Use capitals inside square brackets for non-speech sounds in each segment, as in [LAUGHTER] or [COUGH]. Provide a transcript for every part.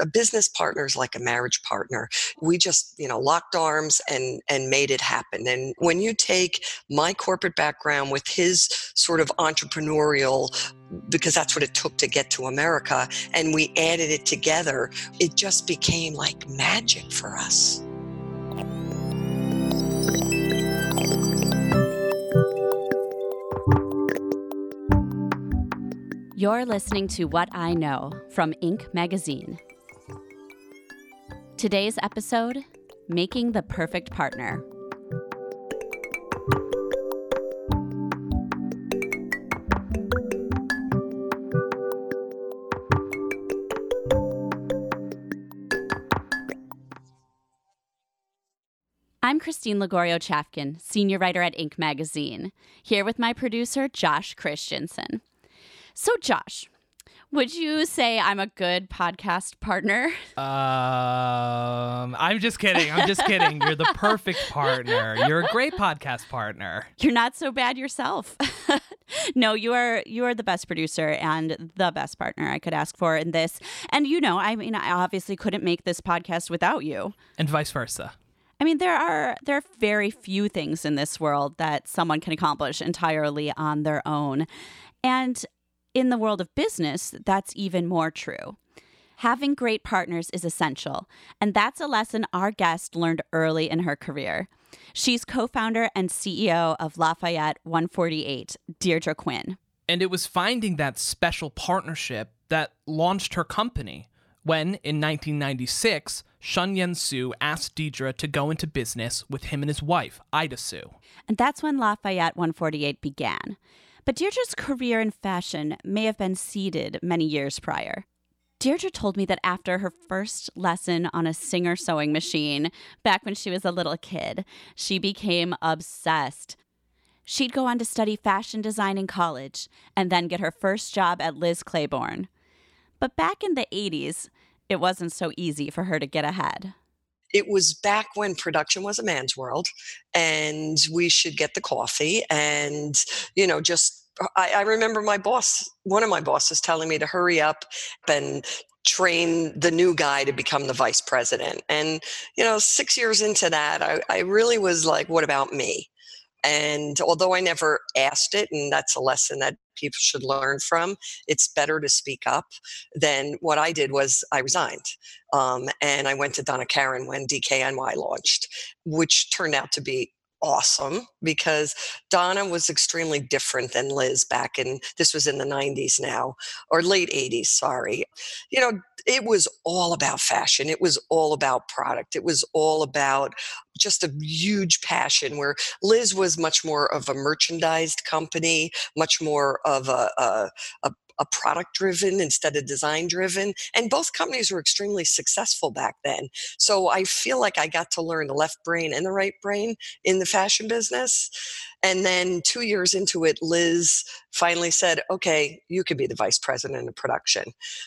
a business partner is like a marriage partner. We just, you know, locked arms and and made it happen. And when you take my corporate background with his sort of entrepreneurial because that's what it took to get to America and we added it together, it just became like magic for us. You're listening to What I Know from Inc. magazine. Today's episode Making the Perfect Partner. I'm Christine Lagorio Chafkin, senior writer at Inc. magazine, here with my producer, Josh Christensen. So, Josh, would you say I'm a good podcast partner? [LAUGHS] Um, I'm just kidding. I'm just kidding. You're the perfect [LAUGHS] partner. You're a great podcast partner. You're not so bad yourself. [LAUGHS] no, you are you are the best producer and the best partner I could ask for in this. And you know, I mean, I obviously couldn't make this podcast without you. And vice versa. I mean, there are there are very few things in this world that someone can accomplish entirely on their own. And in the world of business, that's even more true. Having great partners is essential, and that's a lesson our guest learned early in her career. She's co founder and CEO of Lafayette 148, Deirdre Quinn. And it was finding that special partnership that launched her company when, in 1996, Shun Yen Su asked Deirdre to go into business with him and his wife, Ida Su. And that's when Lafayette 148 began. But Deirdre's career in fashion may have been seeded many years prior. Deirdre told me that after her first lesson on a Singer sewing machine, back when she was a little kid, she became obsessed. She'd go on to study fashion design in college and then get her first job at Liz Claiborne. But back in the 80s, it wasn't so easy for her to get ahead it was back when production was a man's world and we should get the coffee and you know just I, I remember my boss, one of my bosses, telling me to hurry up and train the new guy to become the vice president. And, you know, six years into that, I, I really was like, what about me? And although I never asked it, and that's a lesson that people should learn from, it's better to speak up than what I did was I resigned. Um, and I went to Donna Karan when DKNY launched, which turned out to be awesome because Donna was extremely different than Liz back in this was in the 90s now or late 80s sorry. You know it was all about fashion. It was all about product. It was all about just a huge passion where Liz was much more of a merchandised company much more of a, a, a a product driven instead of design driven. And both companies were extremely successful back then. So I feel like I got to learn the left brain and the right brain in the fashion business. And then two years into it, Liz finally said, okay, you can be the vice president of production.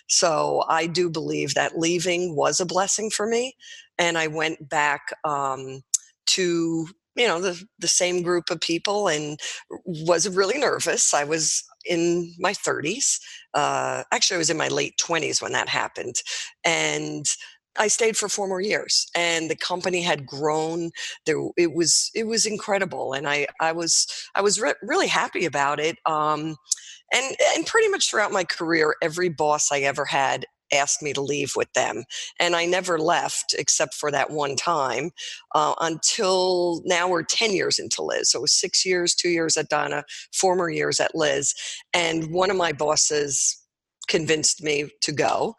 So I do believe that leaving was a blessing for me. And I went back um, to you know the the same group of people and was really nervous i was in my 30s uh, actually i was in my late 20s when that happened and I stayed for four more years, and the company had grown. There, it was it was incredible, and I I was I was re- really happy about it. Um, and and pretty much throughout my career, every boss I ever had asked me to leave with them. And I never left except for that one time uh, until now we're 10 years into Liz. So it was six years, two years at Donna, four more years at Liz. And one of my bosses convinced me to go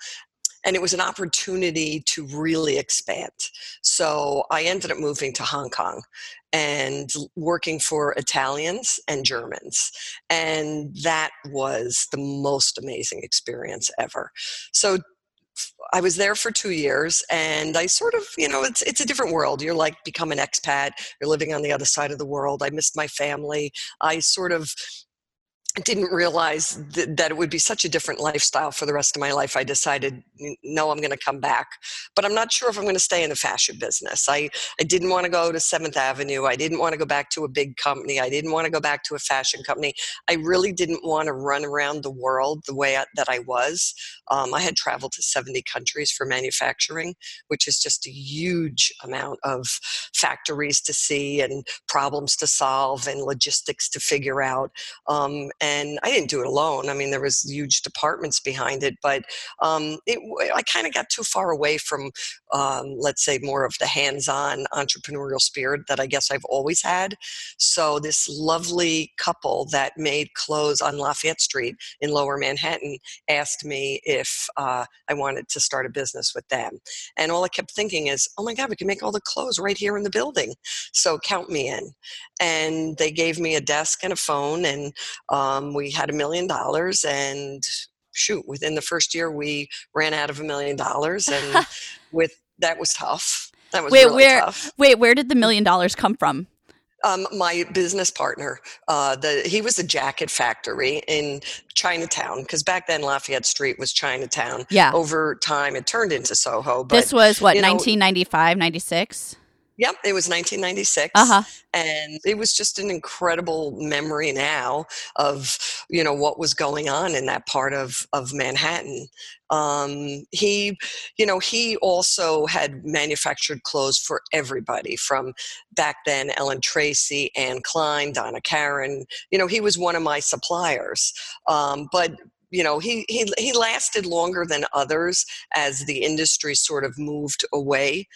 and it was an opportunity to really expand. So I ended up moving to Hong Kong and working for Italians and Germans. And that was the most amazing experience ever. So I was there for two years and I sort of, you know, it's it's a different world. You're like become an expat, you're living on the other side of the world. I missed my family. I sort of didn't realize th- that it would be such a different lifestyle for the rest of my life. I decided, no, I'm going to come back. But I'm not sure if I'm going to stay in the fashion business. I, I didn't want to go to Seventh Avenue. I didn't want to go back to a big company. I didn't want to go back to a fashion company. I really didn't want to run around the world the way I, that I was. Um, I had traveled to 70 countries for manufacturing, which is just a huge amount of factories to see and problems to solve and logistics to figure out. Um, and I didn't do it alone. I mean, there was huge departments behind it, but um, it, I kind of got too far away from, um, let's say, more of the hands-on entrepreneurial spirit that I guess I've always had. So this lovely couple that made clothes on Lafayette Street in Lower Manhattan asked me if uh, I wanted to start a business with them, and all I kept thinking is, oh my God, we can make all the clothes right here in the building. So count me in. And they gave me a desk and a phone and um, um, we had a million dollars and shoot within the first year we ran out of a million dollars and [LAUGHS] with that was tough that was wait really where tough. wait where did the million dollars come from um, my business partner, uh, the he was a jacket factory in Chinatown because back then Lafayette Street was Chinatown. Yeah. Over time, it turned into Soho. But, this was what you 1995, 96. Yep, it was 1996, Uh-huh. and it was just an incredible memory now of you know what was going on in that part of of Manhattan. Um, he, you know, he also had manufactured clothes for everybody from back then Ellen Tracy, Anne Klein, Donna Karan. You know, he was one of my suppliers, um, but you know he, he he lasted longer than others as the industry sort of moved away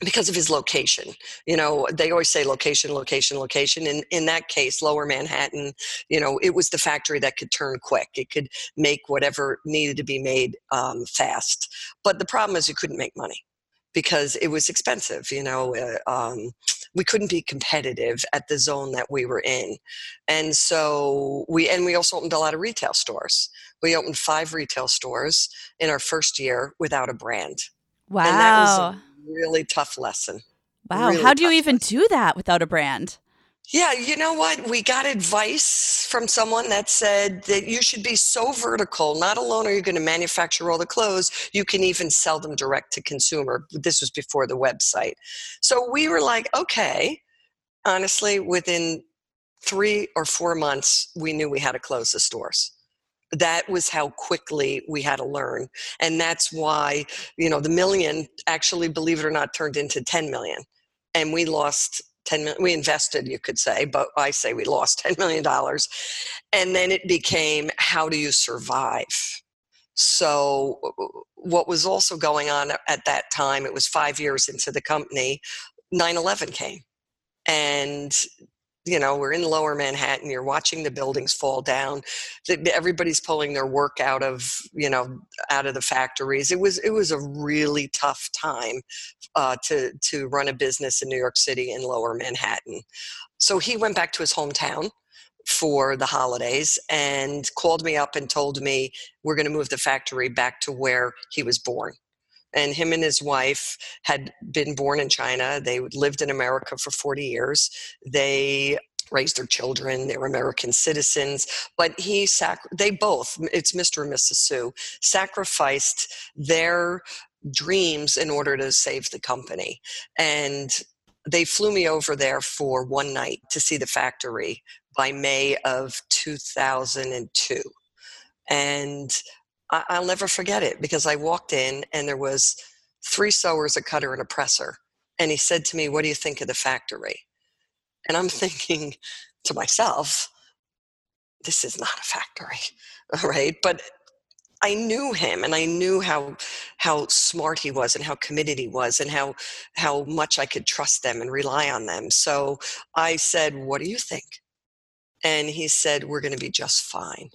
because of his location you know they always say location location location. And in that case lower manhattan you know it was the factory that could turn quick. It could make whatever needed to be made um, fast. But the problem is you couldn't make money because it was expensive you know uh, um, we couldn't be competitive at the zone that we were in. And so we and we also opened a lot of retail stores. We opened five retail stores in our first year without a brand. Wow. And that was a really tough lesson wow. really How do you even lesson. do that without a brand? Yeah, you know what? We got advice from someone that said that you should be so vertical. Not alone are you going to manufacture all the clothes, you can even sell them direct to consumer. This was before the website. So we were like, okay, honestly, within three or four months, we knew we had to close the stores. That was how quickly we had to learn. And that's why, you know, the million actually, believe it or not, turned into 10 million. And we lost 10 million we invested you could say but i say we lost [LAUGHS] 10 million dollars and then it became how do you survive so what was also going on at that time it was five years into the company 9-11 came and you know we're in lower manhattan you're watching the buildings fall down everybody's pulling their work out of you know out of the factories. It was it was a really tough time uh, to to run a business in new york city in lower manhattan. So he went back to his hometown for the holidays and called me up and told me we're going to move the factory back to where he was born and him and his wife had been born in China. They lived in America for 40 years. They raised their children. They were American citizens, but he sac- they both, it's Mr. and Mrs. Sue, sacrificed their dreams in order to save the company. And they flew me over there for one night to see the factory by May of 2002. And I- I'll never forget it because I walked in and there was three sewers, a cutter, and a presser. And he said to me, What do you think of the factory? And I'm [LAUGHS] thinking to myself, This is not a factory, all [LAUGHS] right? But I knew him and I knew how how smart he was and how committed he was and how how much I could trust them and rely on them. So I said, "What do you think?" And he said, "We're going to be just fine."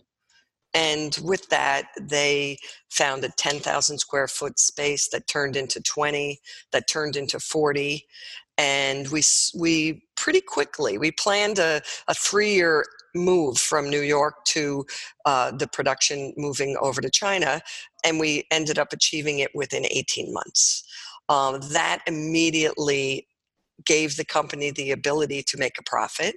And with that, they found a 10,000 square foot space that turned into 20, that turned into 40. And we, we pretty quickly, we planned a, a three year move from New York to uh, the production moving over to China. And we ended up achieving it within 18 months. Um, that immediately gave the company the ability to make a profit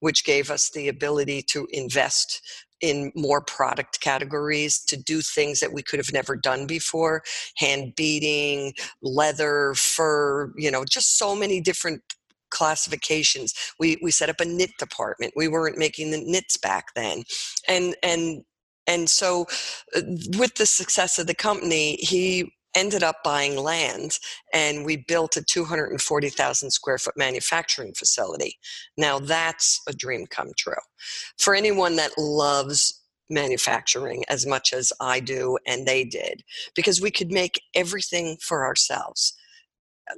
which gave us the ability to invest in more product categories to do things that we could have never done before hand beading leather fur you know just so many different classifications. We we set up a knit department. We weren't making the knits back then. And and and so uh, with the success of the company he ended up buying land and we built a 240,000 square foot manufacturing facility. Now that's a dream come true. For anyone that loves manufacturing as much as I do and they did, because we could make everything for ourselves.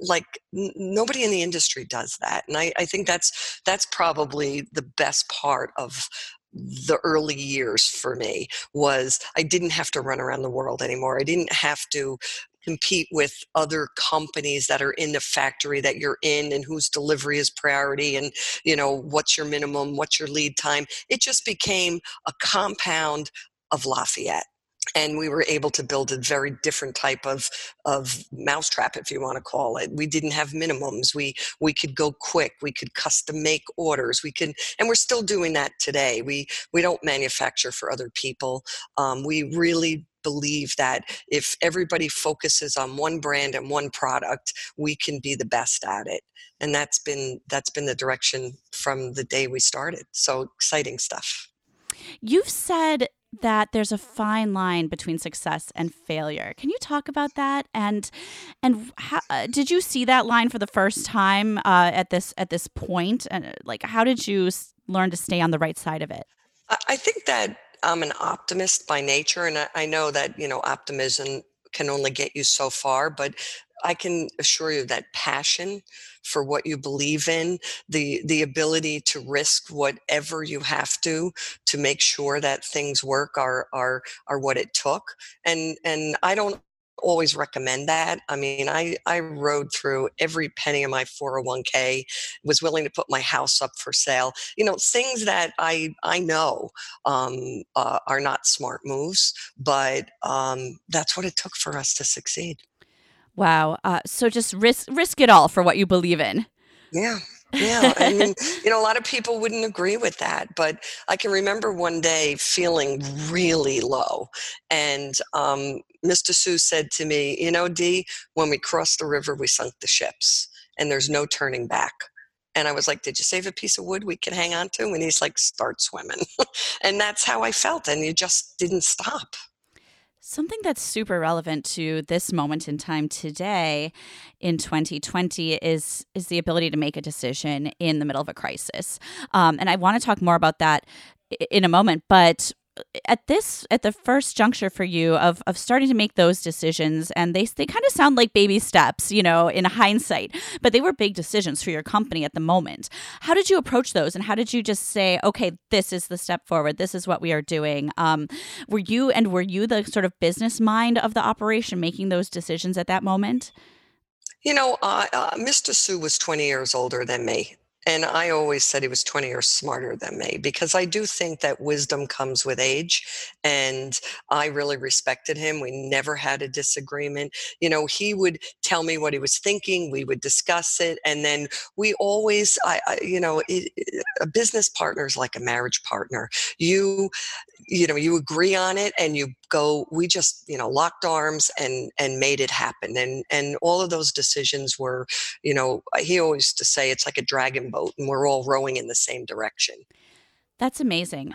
Like n- nobody in the industry does that, and I, I think that's that's probably the best part of the early years for me was I didn't have to run around the world anymore. I didn't have to compete with other companies that are in the factory that you're in and whose delivery is priority and you know what's your minimum what's your lead time it just became a compound of lafayette and we were able to build a very different type of of mousetrap if you want to call it. We didn't have minimums. We we could go quick. We could custom make orders. We can and we're still doing that today. We we don't manufacture for other people. Um, we really believe that if everybody focuses on one brand and one product we can be the best at it. And that's been that's been the direction from the day we started. So exciting stuff. You've said that there's a fine line between success and failure. Can you talk about that? And and how, uh, did you see that line for the first time uh, at this at this point? And uh, like, how did you s- learn to stay on the right side of it? I think that I'm an optimist by nature, and I, I know that you know optimism can only get you so far. But I can assure you that passion for what you believe in, the the ability to risk whatever you have to to make sure that things work are are are what it took. And and I don't always recommend that. I mean, I, I rode through every penny of my 401k, was willing to put my house up for sale. You know, things that I, I know um, uh, are not smart moves, but um, that's what it took for us to succeed. Wow. Uh, so just risk risk it all for what you believe in. Yeah. yeah, I mean, you know, a lot of people wouldn't agree with that, but I can remember one day feeling really low, and um, Mr. Sue said to me, "You know, Dee, when we crossed the river, we sunk the ships, and there's no turning back." And I was like, "Did you save a piece of wood we can hang on to?" And he's like, "Start swimming," [LAUGHS] and that's how I felt, and you just didn't stop. Something that's super relevant to this moment in time today in 2020 is is the ability to make a decision in the middle of a crisis. Um, and I want to talk more about that in a moment, but at this at the first juncture for you of of starting to make those decisions and they they kind of sound like baby steps you know in hindsight but they were big decisions for your company at the moment how did you approach those and how did you just say okay this is the step forward this is what we are doing um, were you and were you the sort of business mind of the operation making those decisions at that moment you know, uh, uh, Mr. Sue was 20 years older than me. And I always said he was 20 years smarter than me because I do think that wisdom comes with age. And I really respected him. We never had a disagreement. You know, he would tell me what he was thinking, we would discuss it. And then we always, I, I you know, it, it, a business partner is like a marriage partner. You, you know you agree on it and you go we just you know locked arms and and made it happen. And and all of those decisions were you know he always used to say it's like a dragon boat and we're all rowing in the same direction. That's amazing.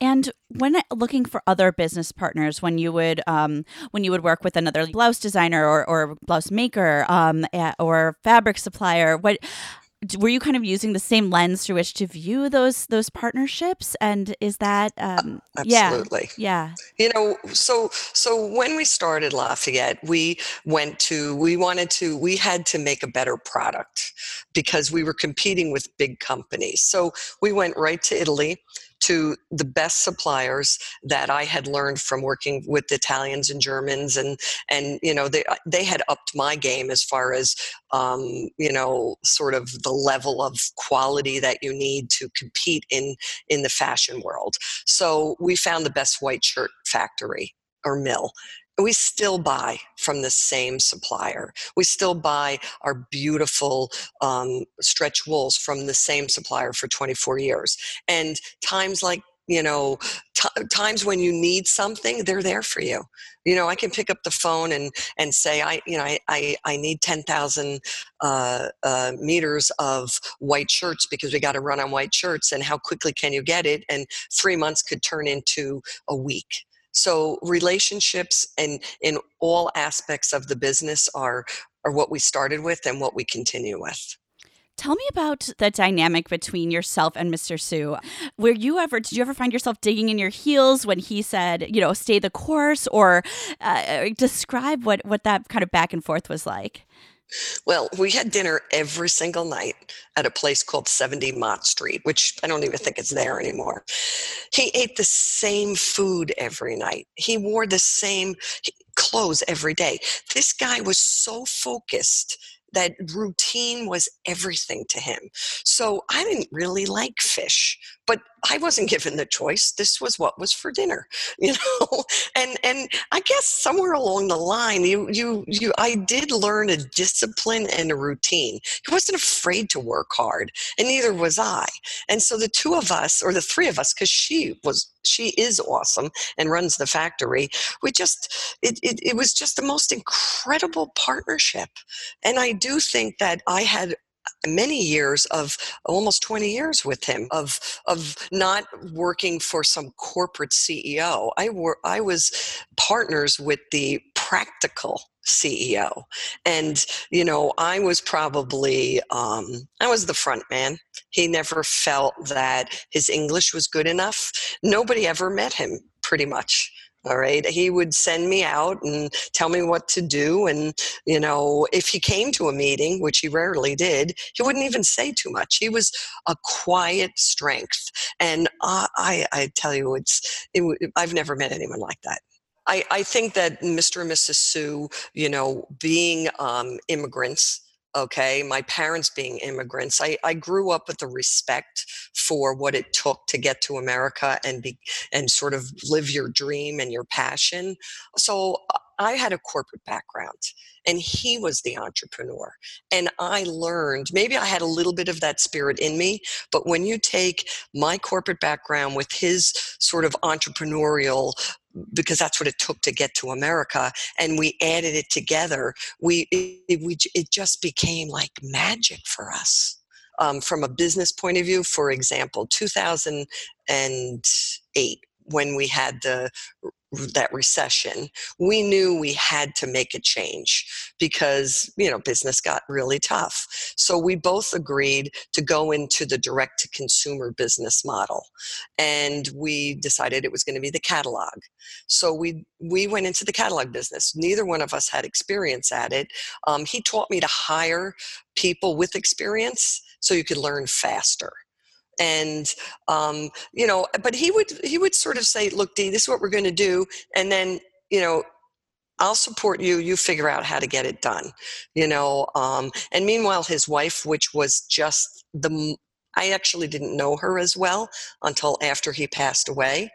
And when looking for other business partners, when you would um, when you would work with another blouse designer or, or blouse maker um, or fabric supplier, what were you kind of using the same lens through which to view those those partnerships? And is that um absolutely. Yeah, yeah. You know so so when we started lafayette we went to we wanted to we had to make a better product because we were competing with big companies. So we went right to italy to the best suppliers that I had learned from working with Italians and Germans, and and you know they uh, they had upped my game as far as um, you know sort of the level of quality that you need to compete in in the fashion world. So we found the best white shirt factory or mill we still buy from the same supplier. We still buy our beautiful um, stretch wools from the same supplier for 24 years. And times like you know t- times when you need something they're there for you you know i can pick up the phone and and say i you know i i, I need 10000 uh, uh, meters of white shirts because we got to run on white shirts and how quickly can you get it and three months could turn into a week so relationships and in all aspects of the business are are what we started with and what we continue with. Tell me about the dynamic between yourself and Mr. Sue. Were you ever, did you ever find yourself digging in your heels when he said, you know, stay the course or uh, describe what, what that kind of back and forth was like? Well, we had dinner every single night at a place called 70 Mott Street, which I don't even think it's there anymore. He ate the same food every night. He wore the same clothes every day. This guy was so focused that routine was everything to him. So I didn't really like fish, but I wasn't given the choice. This was what was for dinner, [LAUGHS] you know. and and I guess somewhere along the line, you you you, I did learn a discipline and a routine. He wasn't afraid to work hard, and neither was I. And so the two of us, or the three of us, because she was she is awesome and runs the factory. We just it, it it was just the most incredible partnership, and I do think that I had many years of almost 20 years with him of of not working for some corporate CEO. I were I was partners with the practical CEO. And, you know, I was probably, um, I was the front man. He never felt that his English was good enough. Nobody ever met him, pretty much. All right. He would send me out and tell me what to do. And, you know, if he came to a meeting, which he rarely did, he wouldn't even say too much. He was a quiet strength. And I, I, I tell you, it's, it, I've never met anyone like that. I, I think that Mr. and Mrs. Sue, you know, being um, immigrants, okay my parents being immigrants I, I grew up with a respect for what it took to get to america and be and sort of live your dream and your passion. So uh, i had a corporate background and he was the entrepreneur and i learned maybe i had a little bit of that spirit in me but when you take my corporate background with his sort of entrepreneurial because that's what it took to get to America, and we added it together. We it, we it just became like magic for us. Um, from a business point of view, for example, 2008 when we had the that recession, we knew we had to make a change because, you know, business got really tough. So we both agreed to go into the direct to consumer business model. And we decided it was going to be the catalog. So we we went into the catalog business. Neither one of us had experience at it. Um, he taught me to hire people with experience so you could learn faster and um, you know but he would he would sort of say look dee this is what we're going to do and then you know I'll support you. You figure out how to get it done, you know. Um, and meanwhile, his wife, which was just the, I actually didn't know her as well until after he passed away.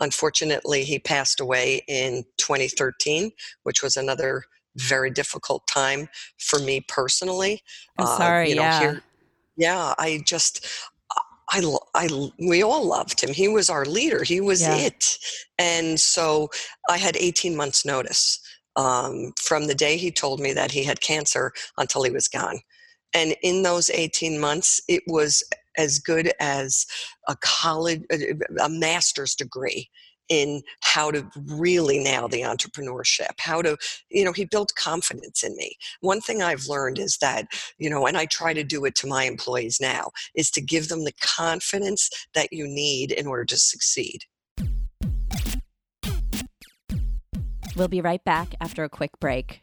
Unfortunately, he passed away in 2013, which was another very difficult time for me personally. I'm sorry. Uh, you know, yeah. Here, yeah, I just I, I, we all loved him. He was our leader. He was yeah. it. And so I had 18 months notice um, from the day he told me that he had cancer until he was gone. And in those 18 months, it was as good as a college, a master's degree in how to really nail the entrepreneurship how to you know he built confidence in me. One thing i've learned is that you know and i try to do it to my employees now is to give them the confidence that you need in order to succeed. We'll be right back after a quick break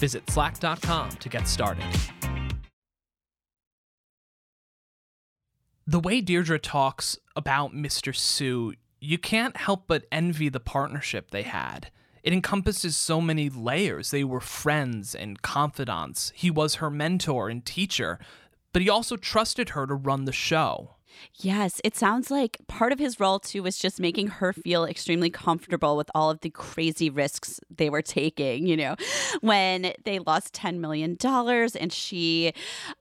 Visit slack.com to get started. The way Deirdre talks about Mr. Sue, you can't help but envy the partnership they had. It encompasses so many layers. They were friends and confidants. He was her mentor and teacher, but he also trusted her to run the show. Yes, it sounds like part of his role too was just making her feel extremely comfortable with all of the crazy risks they were taking. You know, when they lost $10 million and she,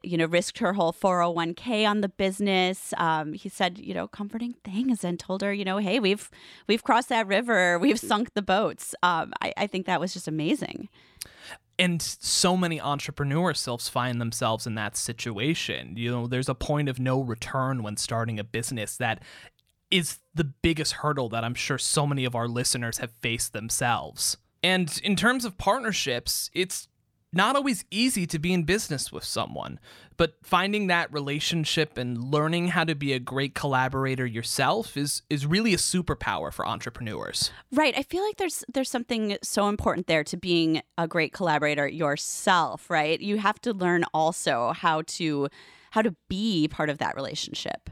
you know, risked her whole 401k on the business. Um, he said, you know, comforting things and told her, you know, hey, we've we've crossed that river, we've sunk the boats. Um, I, I think that was just amazing and so many entrepreneur selves find themselves in that situation. You know, there's a point of no return when starting a business that is the biggest hurdle that I'm sure so many of our listeners have faced themselves. And in terms of partnerships, it's not always easy to be in business with someone, but finding that relationship and learning how to be a great collaborator yourself is is really a superpower for entrepreneurs. Right. I feel like there's there's something so important there to being a great collaborator yourself, right? You have to learn also how to how to be part of that relationship.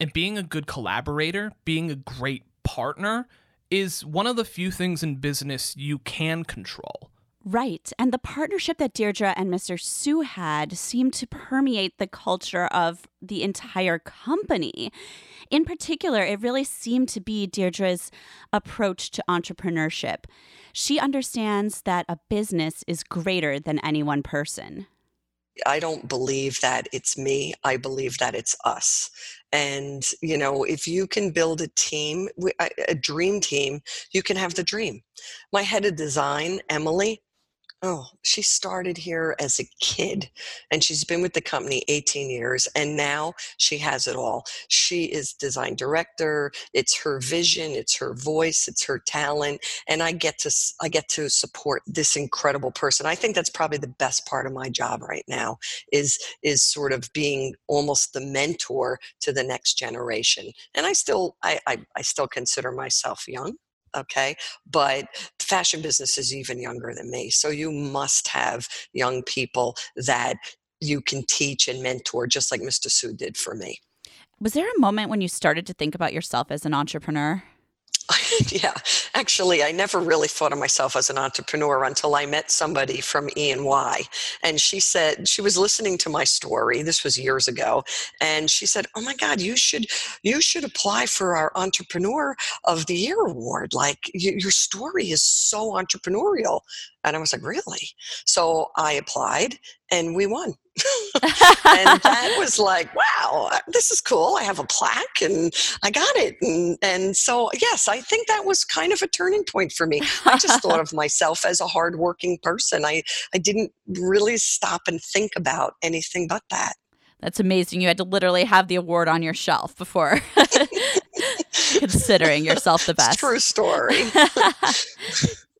And being a good collaborator, being a great partner is one of the few things in business you can control. Right. And the partnership that Deirdre and Mr. Sue had seemed to permeate the culture of the entire company. In particular, it really seemed to be Deirdre's approach to entrepreneurship. She understands that a business is greater than any one person. I don't believe that it's me. I believe that it's us. And, you know, if you can build a team, a dream team, you can have the dream. My head of design, Emily, Oh, she started here as a kid and she's been with the company 18 years and now she has it all. She is design director, it's her vision, it's her voice, it's her talent and I get to I get to support this incredible person. I think that's probably the best part of my job right now is is sort of being almost the mentor to the next generation. And I still I I, I still consider myself young okay? But fashion business is even younger than me so you must have young people that you can teach and mentor just like mr sue did for me. Was there a moment when you started to think about yourself as an entrepreneur [LAUGHS] yeah, actually, I never really thought of myself as an entrepreneur until I met somebody from E and Y, and she said she was listening to my story. This was years ago, and she said, "Oh my God, you should you should apply for our Entrepreneur of the Year award. Like your story is so entrepreneurial." And I was like, "Really?" So I applied, and we won. [LAUGHS] and [LAUGHS] that was like, wow, uh, this is cool. I have a plaque and I got it. And, and so, yes, I think that was kind of a turning point for me. I just thought [LAUGHS] of myself as a hardworking person. I, I didn't really stop and think about anything but that. That's amazing. You had to literally have the award on your shelf before considering yourself the best. True story.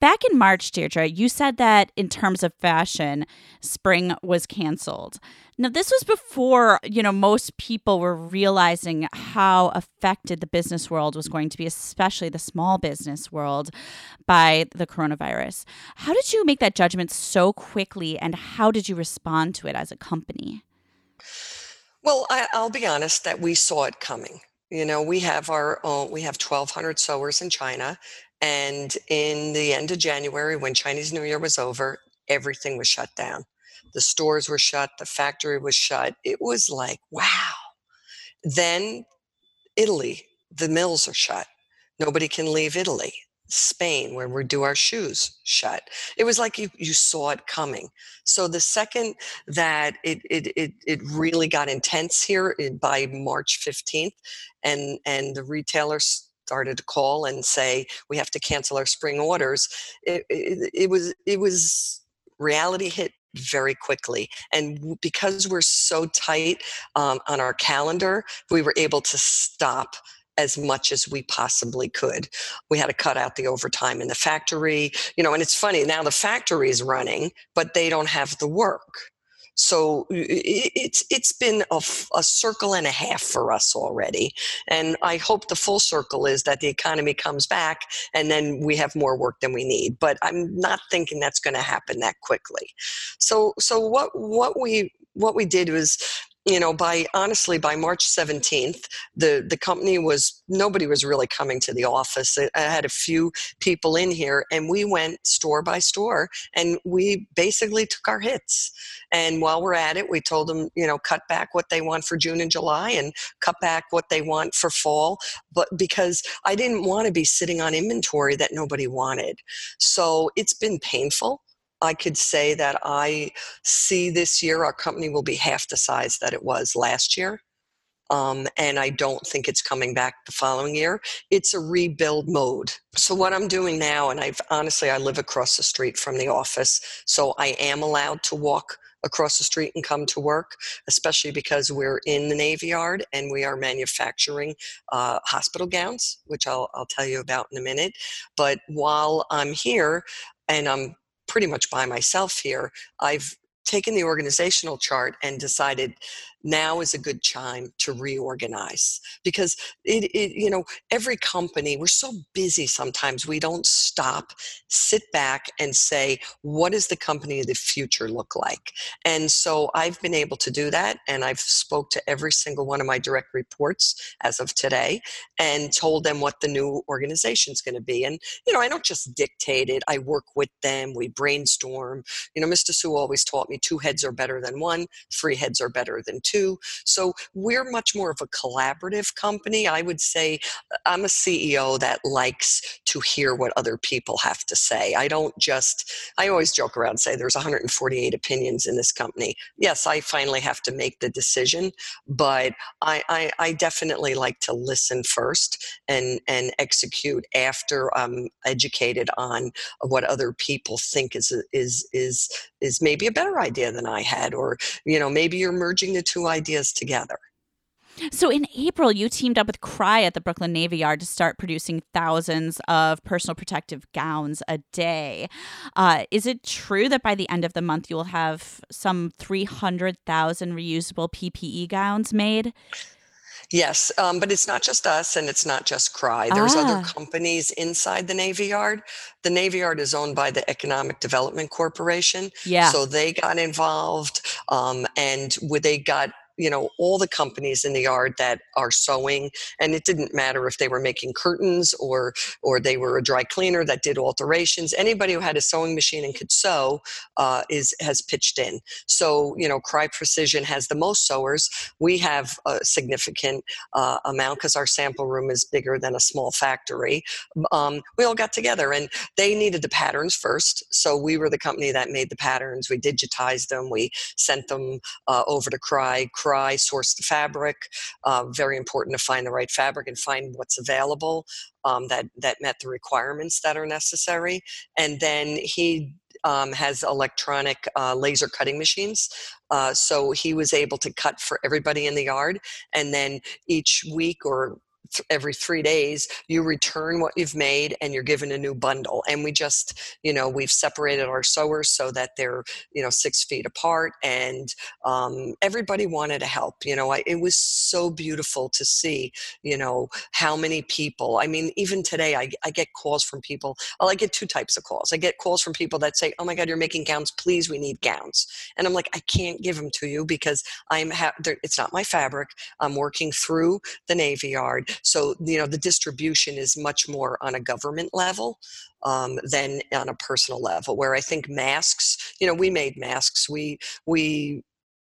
Back in March, Deirdre, you said that in terms of fashion, spring was canceled. Now, this was before, you know, most people were realizing how affected the business world was going to be, especially the small business world, by the coronavirus. How did you make that judgment so quickly, and how did you respond to it as a company? Well, I, will be honest that we saw it coming. You know, we have our own, we have 1,200 sewers in China, and in the end of January, when Chinese New Year was over, everything was shut down. The stores were shut, the factory was shut. It was like, wow. Then Italy, the mills are shut. Nobody can leave Italy. Spain, where we do our shoes, shut. It was like you, you saw it coming. So the second that it, it, it, it really got intense here by March 15th, and, and the retailers started to call and say we have to cancel our spring orders it, it, it was it was reality hit very quickly and because we're so tight um, on our calendar we were able to stop as much as we possibly could. We had to cut out the overtime in the factory, you know, and it's funny now the factory is running, but they don't have the work. So it's it's been a, a circle and a half for us already, and I hope the full circle is that the economy comes back and then we have more work than we need. But I'm not thinking that's going to happen that quickly. So so what what we what we did was you know by honestly by march 17th the the company was nobody was really coming to the office. I had a few people in here and we went store by store and we basically took our hits. And while we're at it we told them you know cut back what they want for june and july and cut back what they want for fall but because i didn't want to be sitting on inventory that nobody wanted. So it's been painful I could say that I see this year our company will be half the size that it was last year. Um, and I don't think it's coming back the following year. It's a rebuild mode. So what I'm doing now, and I've honestly I live across the street from the office, so I am allowed to walk across the street and come to work, especially because we're in the Navy Yard and we are manufacturing uh, hospital gowns, which I'll, I'll tell you about in a minute. But while I'm here and I'm pretty much by myself here, I've taken the organizational chart and decided now is a good time to reorganize because it, it, you know every company we're so busy sometimes we don't stop sit back and say what does the company of the future look like? And so i've been able to do that and i've spoke to every single one of my direct reports as of today and told them what the new organization is going to be. And you know i don't just dictate it i work with them we brainstorm. You know mr sue always taught me two heads are better than one three heads are better than two. So we're much more of a collaborative company. I would say uh, I'm a CEO that likes to hear what other people have to say. I don't just, I always joke around say there's 148 opinions in this company. Yes, I finally have to make the decision, but I, I, I definitely like to listen first and, and execute after I'm educated on what other people think is, is, is, is maybe a better idea than I had, or, you know, maybe you're merging the two ideas together. So in April, you teamed up with Crye at the Brooklyn Navy Yard to start producing thousands of personal protective gowns a day. Uh, is it true that by the end of the month, you will have some 300,000 reusable PPE gowns made? Yes, um, but it's not just us and it's not just Crye. There's ah. other companies inside the Navy Yard. The Navy Yard is owned by the Economic Development Corporation. Yeah. So they got involved um, and they got you know all the companies in the yard that are sewing and it didn't matter if they were making curtains or or they were a dry cleaner that did alterations anybody who had a sewing machine and could sew uh, is has pitched in. So you know Crye Precision has the most sewers. We have a significant uh, amount because our sample room is bigger than a small factory. Um, we all got together and they needed the patterns first. So we were the company that made the patterns. We digitized them. We sent them uh, over to Crye Crye, source the fabric. Uh, very important to find the right fabric and find what's available um, that that met the requirements that are necessary. And then he um, has electronic uh, laser cutting machines. Uh, so he was able to cut for everybody in the yard. And then each week or every three days you return what you've made and you're given a new bundle. And we just you know we've separated our sewers so that they're you know six feet apart and um, everybody wanted to help you know I, it was so beautiful to see you know how many people i mean even today I, I get calls from people well, i get two types of calls. I get calls from people that say oh my god you're making gowns. Please we need gowns. And i'm like i can't give them to you because i'm ha- it's not my fabric. I'm working through the navy yard so, you know, the distribution is much more on a government level um, than on a personal level. Where I think masks, you know, we made masks. We we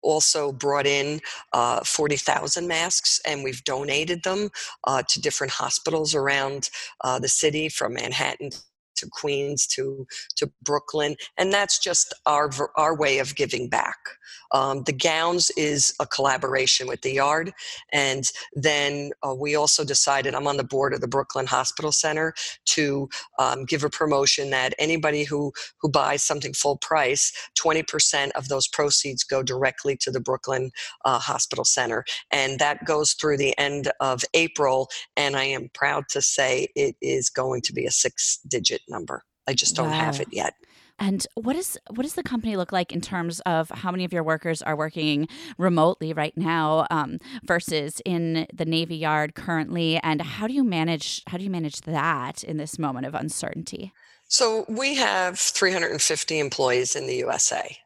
also brought in uh, 40,000 masks and we've donated them uh, to different hospitals around uh, the city from Manhattan to Queens to to Brooklyn, and that's just our our way of giving back. Um, the gowns is a collaboration with the Yard, and then uh, we also decided I'm on the board of the Brooklyn Hospital Center to um, give a promotion that anybody who who buys something full price, 20% of those proceeds go directly to the Brooklyn uh, Hospital Center, and that goes through the end of April. And I am proud to say it is going to be a six digit number. I just don't wow. have it yet. And what is what does the company look like in terms of how many of your workers are working remotely right now um, versus in the Navy Yard currently? And how do you manage how do you manage that in this moment of uncertainty? So we have 350 employees in the USA.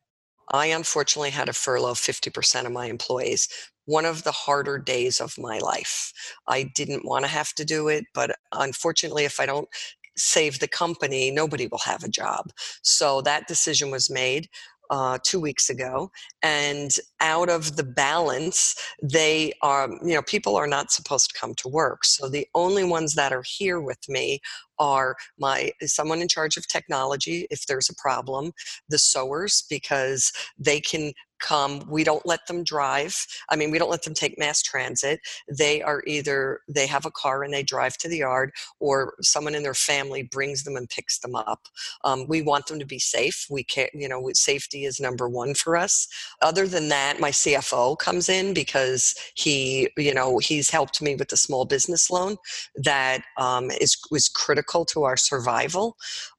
I unfortunately had to furlough 50% of my employees. One of the harder days of my life. I didn't want to have to do it, but unfortunately, if I don't save the company, nobody will have a job. So that decision was made uh, two weeks ago. And out of the balance, they are, you know, people are not supposed to come to work. So the only ones that are here with me are my someone in charge of technology if there's a problem the sewers because they can come we don't let them drive i mean we don't let them take mass transit. They are either they have a car and they drive to the yard or someone in their family brings them and picks them up. Um, we want them to be safe. We can't you know safety is number one for us. Other than that my cfo comes in because he you know he's helped me with the small business loan that um, is was critical to our survival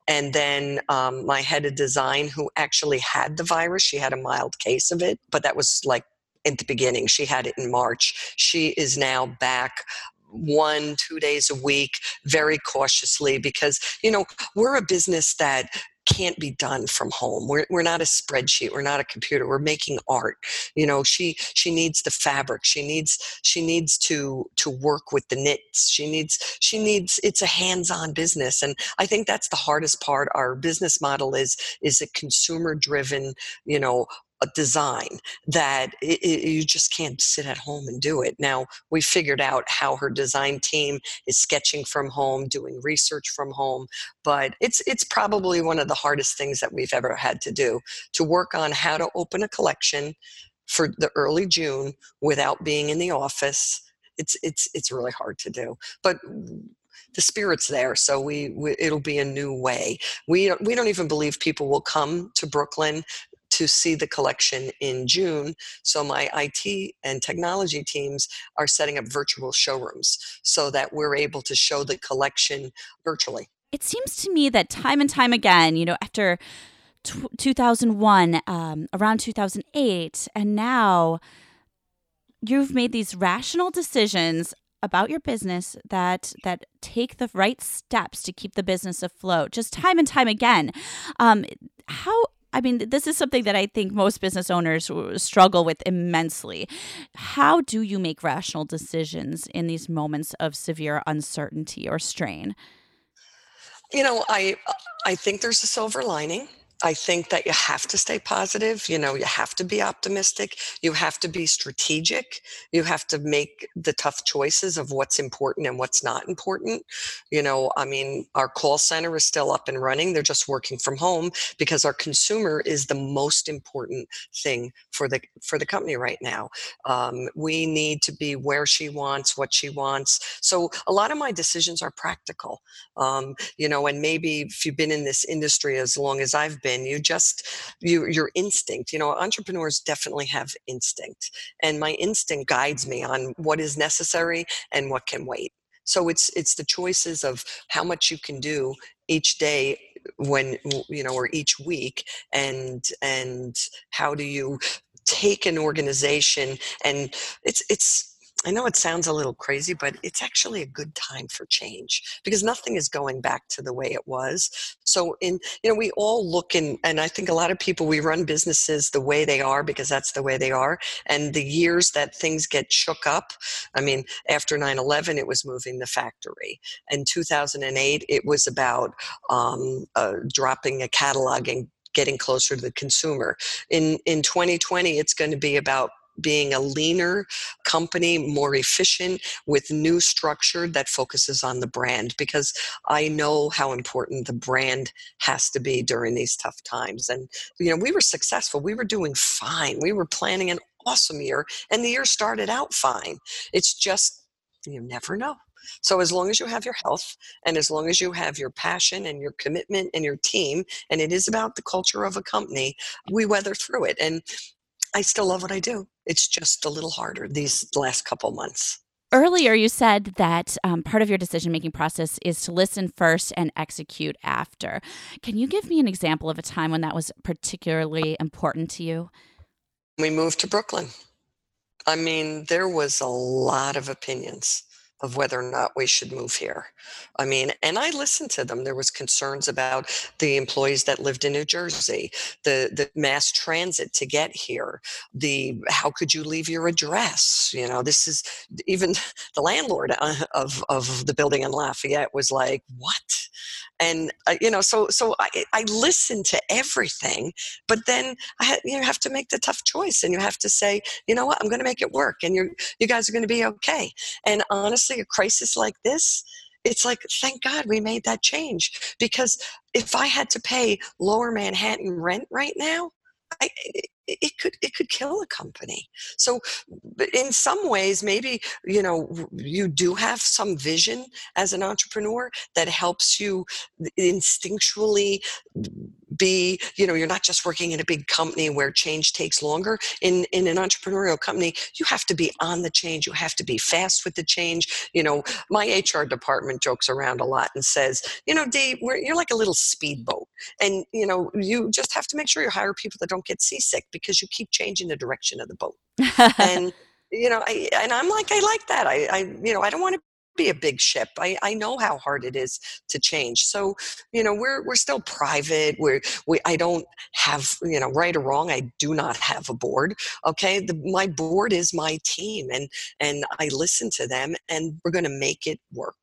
and then um, my head of design who actually had the virus she had a mild case of it but that was like in the beginning. She had it in march. She is now back one two days a week very cautiously because you know we're a business that can't be done from home. We're, we're not a spreadsheet. We're not a computer. We're making art. You know, she she needs the fabric. She needs she needs to to work with the knits. She needs she needs it's a hands-on business. And I think that's the hardest part. Our business model is is a consumer driven, you know, a design that it, it, you just can't sit at home and do it. Now, we figured out how her design team is sketching from home, doing research from home, but it's it's probably one of the hardest things that we've ever had to do to work on how to open a collection for the early June without being in the office. It's it's it's really hard to do. But the spirit's there so we, we, it'll be a new way we we don't even believe people will come to brooklyn to see the collection in June. So my IT and technology teams are setting up virtual showrooms so that we're able to show the collection virtually. It seems to me that time and time again, you know, after t- 2001, um, around 2008, and now you've made these rational decisions about your business that that take the right steps to keep the business afloat just time and time again um, how I mean, this is something that I think most business owners struggle with immensely. How do you make rational decisions in these moments of severe uncertainty or strain? You know, I I think there's a silver lining. I think that you have to stay positive. You know, you have to be optimistic. You have to be strategic. You have to make the tough choices of what's important and what's not important. You know, I mean, our call center is still up and running. They're just working from home because our consumer is the most important thing for the for the company right now. Um, we need to be where she wants, what she wants. So a lot of my decisions are practical. Um, you know, and maybe if you've been in this industry as long as I've been been you just you your instinct you know entrepreneurs definitely have instinct and my instinct guides me on what is necessary and what can wait. So it's it's the choices of how much you can do each day when you know or each week and and how do you take an organization and it's it's I know it sounds a little crazy, but it's actually a good time for change because nothing is going back to the way it was. So, in you know, we all look in, and I think a lot of people we run businesses the way they are because that's the way they are. And the years that things get shook up, I mean, after 9/11, it was moving the factory. In 2008, it was about um, uh, dropping a catalog and getting closer to the consumer. In in 2020, it's going to be about being a leaner company, more efficient, with new structure that focuses on the brand because I know how important the brand has to be during these tough times. And, you know, we were successful, we were doing fine, we were planning an awesome year, and the year started out fine. It's just, you never know. So, as long as you have your health and as long as you have your passion and your commitment and your team, and it is about the culture of a company, we weather through it. And I still love what I do. It's just a little harder these last couple months. Earlier, you said that um, part of your decision making process is to listen first and execute after. Can you give me an example of a time when that was particularly important to you? We moved to Brooklyn. I mean, there was a lot of opinions of whether or not we should move here. I mean, and I listened to them. There was concerns about the employees that lived in New Jersey, the the mass transit to get here, the how could you leave your address? You know, this is even [LAUGHS] the landlord uh, of of the building in Lafayette was like, "What?" And uh, you know so so I, I listen to everything but then i had, you have to make the tough choice and you have to say you know what? I'm going to make it work and you you guys are going to be okay. And honestly a crisis like this it's like thank god we made that change because if i had to pay lower manhattan rent right now I, it could it could kill a company. So in some ways maybe you know you do have some vision as an entrepreneur that helps you instinctually be you know you're not just working in a big company where change takes longer. In in an entrepreneurial company you have to be on the change. You have to be fast with the change. You know my hr department jokes around a lot and says you know dave you're like a little speedboat. And you know you just have to make sure you hire people that don't get seasick because you keep changing the direction of the boat. [LAUGHS] And you know I, and i'm like i like that. I, I you know i don't want to be a big ship. I, I know how hard it is to change. So, you know, we're we're still private. We're we I don't have, you know, right or wrong, I do not have a board. Okay. The, my board is my team and and I listen to them and we're gonna make it work.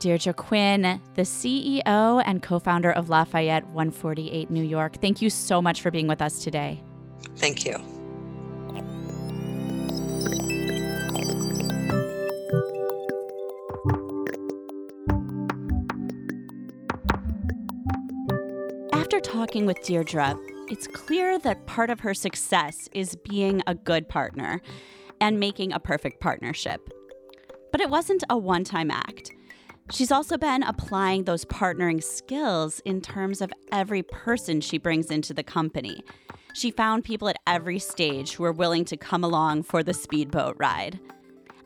Deirdre Quinn, the CEO and co founder of Lafayette 148 New York. Thank you so much for being with us today. Thank you. Talking with Deirdre, it's clear that part of her success is being a good partner and making a perfect partnership. But it wasn't a one time act. She's also been applying those partnering skills in terms of every person she brings into the company. She found people at every stage who were willing to come along for the speedboat ride.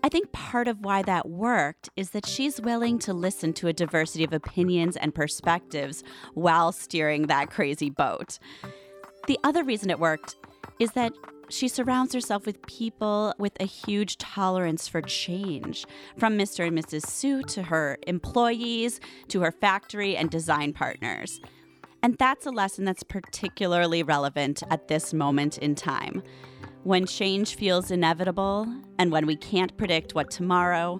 I think part of why that worked is that she's willing to listen to a diversity of opinions and perspectives while steering that crazy boat. The other reason it worked is that she surrounds herself with people with a huge tolerance for change, from Mr. and Mrs. Sue to her employees to her factory and design partners. And that's a lesson that's particularly relevant at this moment in time when change feels inevitable and when we can't predict what tomorrow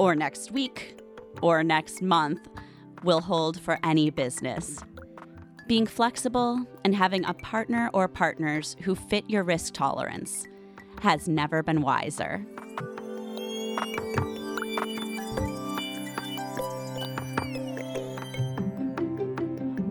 or next week or next month will hold for any business. Being flexible and having a partner or partners who fit your risk tolerance has never been wiser.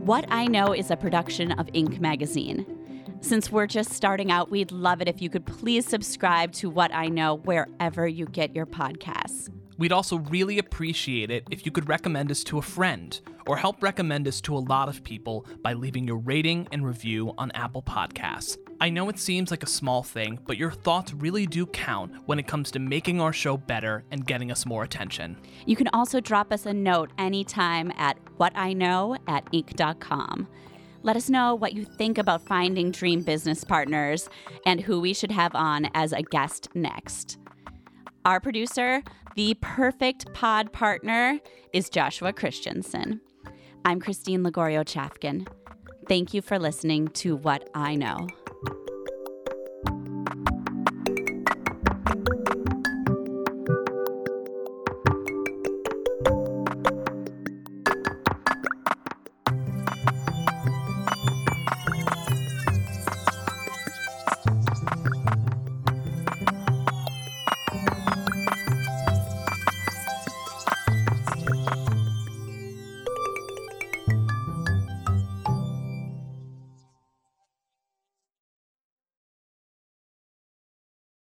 What I Know is a production of Inc. magazine. Since we're just starting out, we'd love it if you could please subscribe to What I Know wherever you get your podcasts. We'd also really appreciate it if you could recommend us to a friend or help recommend us to a lot of people by leaving your rating and review on Apple Podcasts. I know it seems like a small thing, but your thoughts really do count when it comes to making our show better and getting us more attention. You can also drop us a note anytime at whatiknow at inc.com. Let us know what you think about finding dream business partners and who we should have on as a guest next. Our producer, the perfect pod partner, is Joshua Christensen. I'm Christine Lagorio Chafkin. Thank you for listening to What I Know.